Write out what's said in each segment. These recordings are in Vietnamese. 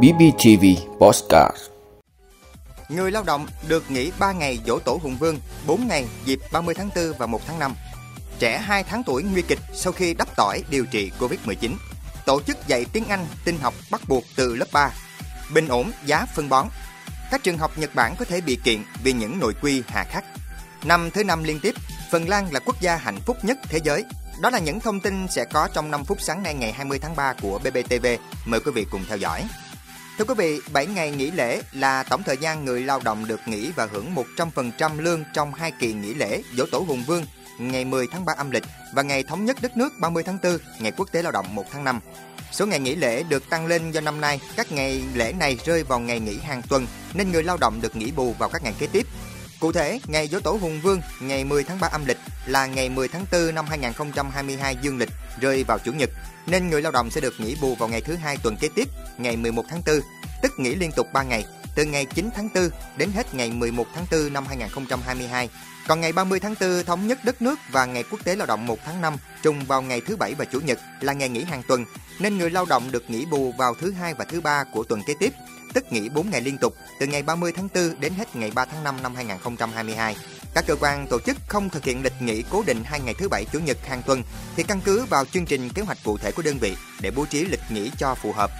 BBTV Postcard Người lao động được nghỉ 3 ngày dỗ tổ Hùng Vương, 4 ngày dịp 30 tháng 4 và 1 tháng 5. Trẻ 2 tháng tuổi nguy kịch sau khi đắp tỏi điều trị Covid-19. Tổ chức dạy tiếng Anh, tin học bắt buộc từ lớp 3. Bình ổn giá phân bón. Các trường học Nhật Bản có thể bị kiện vì những nội quy hà khắc. Năm thứ năm liên tiếp, Phần Lan là quốc gia hạnh phúc nhất thế giới. Đó là những thông tin sẽ có trong 5 phút sáng nay ngày 20 tháng 3 của BBTV. Mời quý vị cùng theo dõi. Thưa quý vị, 7 ngày nghỉ lễ là tổng thời gian người lao động được nghỉ và hưởng 100% lương trong hai kỳ nghỉ lễ Dỗ Tổ Hùng Vương ngày 10 tháng 3 âm lịch và ngày thống nhất đất nước 30 tháng 4, ngày quốc tế lao động 1 tháng 5. Số ngày nghỉ lễ được tăng lên do năm nay các ngày lễ này rơi vào ngày nghỉ hàng tuần nên người lao động được nghỉ bù vào các ngày kế tiếp. Cụ thể, ngày Dỗ Tổ Hùng Vương ngày 10 tháng 3 âm lịch là ngày 10 tháng 4 năm 2022 dương lịch rơi vào chủ nhật. Nên người lao động sẽ được nghỉ bù vào ngày thứ hai tuần kế tiếp, ngày 11 tháng 4, tức nghỉ liên tục 3 ngày, từ ngày 9 tháng 4 đến hết ngày 11 tháng 4 năm 2022. Còn ngày 30 tháng 4 thống nhất đất nước và ngày quốc tế lao động 1 tháng 5 trùng vào ngày thứ bảy và chủ nhật là ngày nghỉ hàng tuần, nên người lao động được nghỉ bù vào thứ hai và thứ ba của tuần kế tiếp, tức nghỉ 4 ngày liên tục từ ngày 30 tháng 4 đến hết ngày 3 tháng 5 năm 2022. Các cơ quan tổ chức không thực hiện lịch nghỉ cố định hai ngày thứ bảy chủ nhật hàng tuần thì căn cứ vào chương trình kế hoạch cụ thể của đơn vị để bố trí lịch nghỉ cho phù hợp.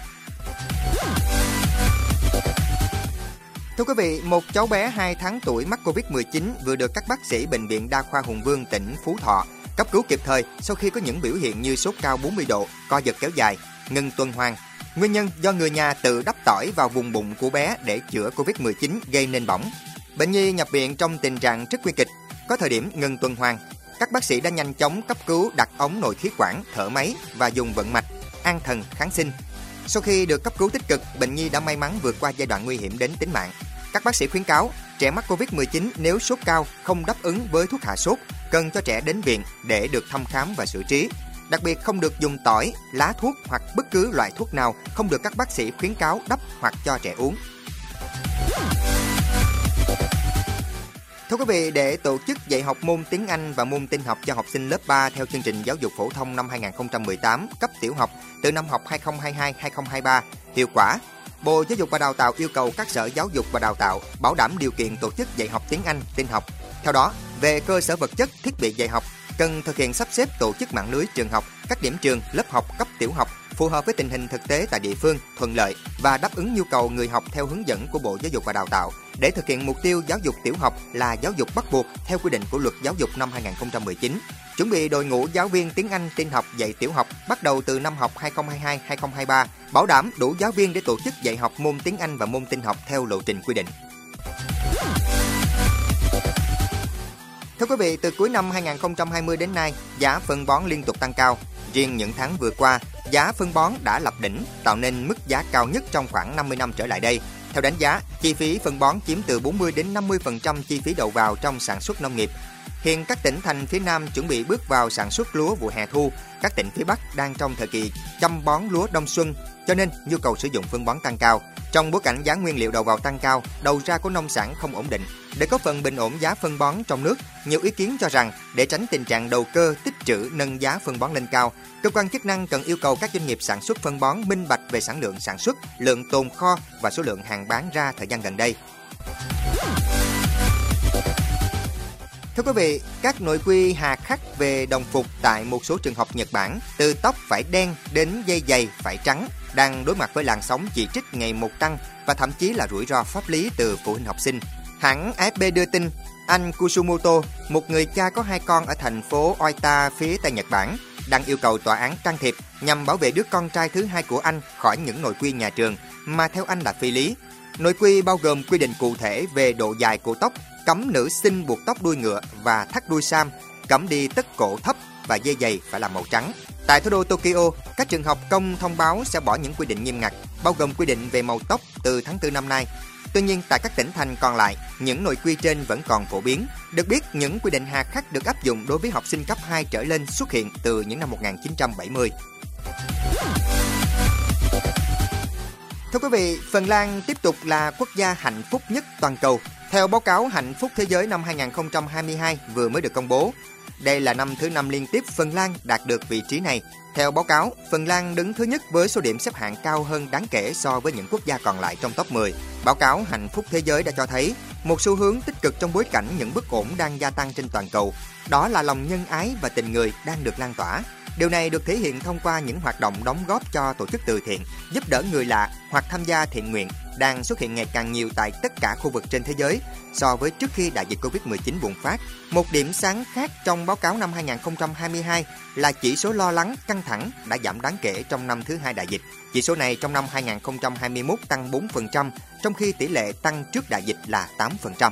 Thưa quý vị, một cháu bé 2 tháng tuổi mắc Covid-19 vừa được các bác sĩ Bệnh viện Đa khoa Hùng Vương tỉnh Phú Thọ cấp cứu kịp thời sau khi có những biểu hiện như sốt cao 40 độ, co giật kéo dài, ngừng tuần hoàn. Nguyên nhân do người nhà tự đắp tỏi vào vùng bụng của bé để chữa Covid-19 gây nên bỏng. Bệnh nhi nhập viện trong tình trạng rất nguy kịch, có thời điểm ngừng tuần hoàn. Các bác sĩ đã nhanh chóng cấp cứu đặt ống nội khí quản, thở máy và dùng vận mạch, an thần, kháng sinh. Sau khi được cấp cứu tích cực, bệnh nhi đã may mắn vượt qua giai đoạn nguy hiểm đến tính mạng. Các bác sĩ khuyến cáo, trẻ mắc Covid-19 nếu sốt cao không đáp ứng với thuốc hạ sốt, cần cho trẻ đến viện để được thăm khám và xử trí. Đặc biệt không được dùng tỏi, lá thuốc hoặc bất cứ loại thuốc nào không được các bác sĩ khuyến cáo đắp hoặc cho trẻ uống. Thưa quý vị, để tổ chức dạy học môn tiếng Anh và môn tin học cho học sinh lớp 3 theo chương trình giáo dục phổ thông năm 2018 cấp tiểu học từ năm học 2022-2023 hiệu quả, Bộ Giáo dục và Đào tạo yêu cầu các sở giáo dục và đào tạo bảo đảm điều kiện tổ chức dạy học tiếng Anh, tin học. Theo đó, về cơ sở vật chất, thiết bị dạy học, cần thực hiện sắp xếp tổ chức mạng lưới trường học, các điểm trường, lớp học cấp tiểu học phù hợp với tình hình thực tế tại địa phương, thuận lợi và đáp ứng nhu cầu người học theo hướng dẫn của Bộ Giáo dục và Đào tạo để thực hiện mục tiêu giáo dục tiểu học là giáo dục bắt buộc theo quy định của Luật Giáo dục năm 2019. Chuẩn bị đội ngũ giáo viên tiếng Anh tin học dạy tiểu học bắt đầu từ năm học 2022-2023, bảo đảm đủ giáo viên để tổ chức dạy học môn tiếng Anh và môn tin học theo lộ trình quy định. Thưa quý vị, từ cuối năm 2020 đến nay, giá phân bón liên tục tăng cao. Riêng những tháng vừa qua, giá phân bón đã lập đỉnh, tạo nên mức giá cao nhất trong khoảng 50 năm trở lại đây. Theo đánh giá, chi phí phân bón chiếm từ 40 đến 50% chi phí đầu vào trong sản xuất nông nghiệp. Hiện các tỉnh thành phía Nam chuẩn bị bước vào sản xuất lúa vụ hè thu, các tỉnh phía Bắc đang trong thời kỳ chăm bón lúa đông xuân, cho nên nhu cầu sử dụng phân bón tăng cao. Trong bối cảnh giá nguyên liệu đầu vào tăng cao, đầu ra của nông sản không ổn định, để có phần bình ổn giá phân bón trong nước, nhiều ý kiến cho rằng để tránh tình trạng đầu cơ tích trữ nâng giá phân bón lên cao, cơ quan chức năng cần yêu cầu các doanh nghiệp sản xuất phân bón minh bạch về sản lượng sản xuất, lượng tồn kho và số lượng hàng bán ra thời gian gần đây. Thưa quý vị, các nội quy hà khắc về đồng phục tại một số trường học Nhật Bản, từ tóc phải đen đến dây giày phải trắng, đang đối mặt với làn sóng chỉ trích ngày một tăng và thậm chí là rủi ro pháp lý từ phụ huynh học sinh. Hãng AFP đưa tin, anh Kusumoto, một người cha có hai con ở thành phố Oita phía Tây Nhật Bản, đang yêu cầu tòa án can thiệp nhằm bảo vệ đứa con trai thứ hai của anh khỏi những nội quy nhà trường mà theo anh là phi lý. Nội quy bao gồm quy định cụ thể về độ dài của tóc, cấm nữ sinh buộc tóc đuôi ngựa và thắt đuôi sam, cấm đi tất cổ thấp và dây giày phải là màu trắng. Tại thủ đô Tokyo, các trường học công thông báo sẽ bỏ những quy định nghiêm ngặt, bao gồm quy định về màu tóc từ tháng 4 năm nay. Tuy nhiên, tại các tỉnh thành còn lại, những nội quy trên vẫn còn phổ biến. Được biết, những quy định hà khắc được áp dụng đối với học sinh cấp 2 trở lên xuất hiện từ những năm 1970. Thưa quý vị, Phần Lan tiếp tục là quốc gia hạnh phúc nhất toàn cầu. Theo báo cáo Hạnh phúc Thế giới năm 2022 vừa mới được công bố, đây là năm thứ năm liên tiếp Phần Lan đạt được vị trí này. Theo báo cáo, Phần Lan đứng thứ nhất với số điểm xếp hạng cao hơn đáng kể so với những quốc gia còn lại trong top 10. Báo cáo Hạnh phúc thế giới đã cho thấy một xu hướng tích cực trong bối cảnh những bất ổn đang gia tăng trên toàn cầu. Đó là lòng nhân ái và tình người đang được lan tỏa. Điều này được thể hiện thông qua những hoạt động đóng góp cho tổ chức từ thiện, giúp đỡ người lạ hoặc tham gia thiện nguyện đang xuất hiện ngày càng nhiều tại tất cả khu vực trên thế giới so với trước khi đại dịch Covid-19 bùng phát. Một điểm sáng khác trong báo cáo năm 2022 là chỉ số lo lắng căng thẳng đã giảm đáng kể trong năm thứ hai đại dịch. Chỉ số này trong năm 2021 tăng 4%, trong khi tỷ lệ tăng trước đại dịch là 8%.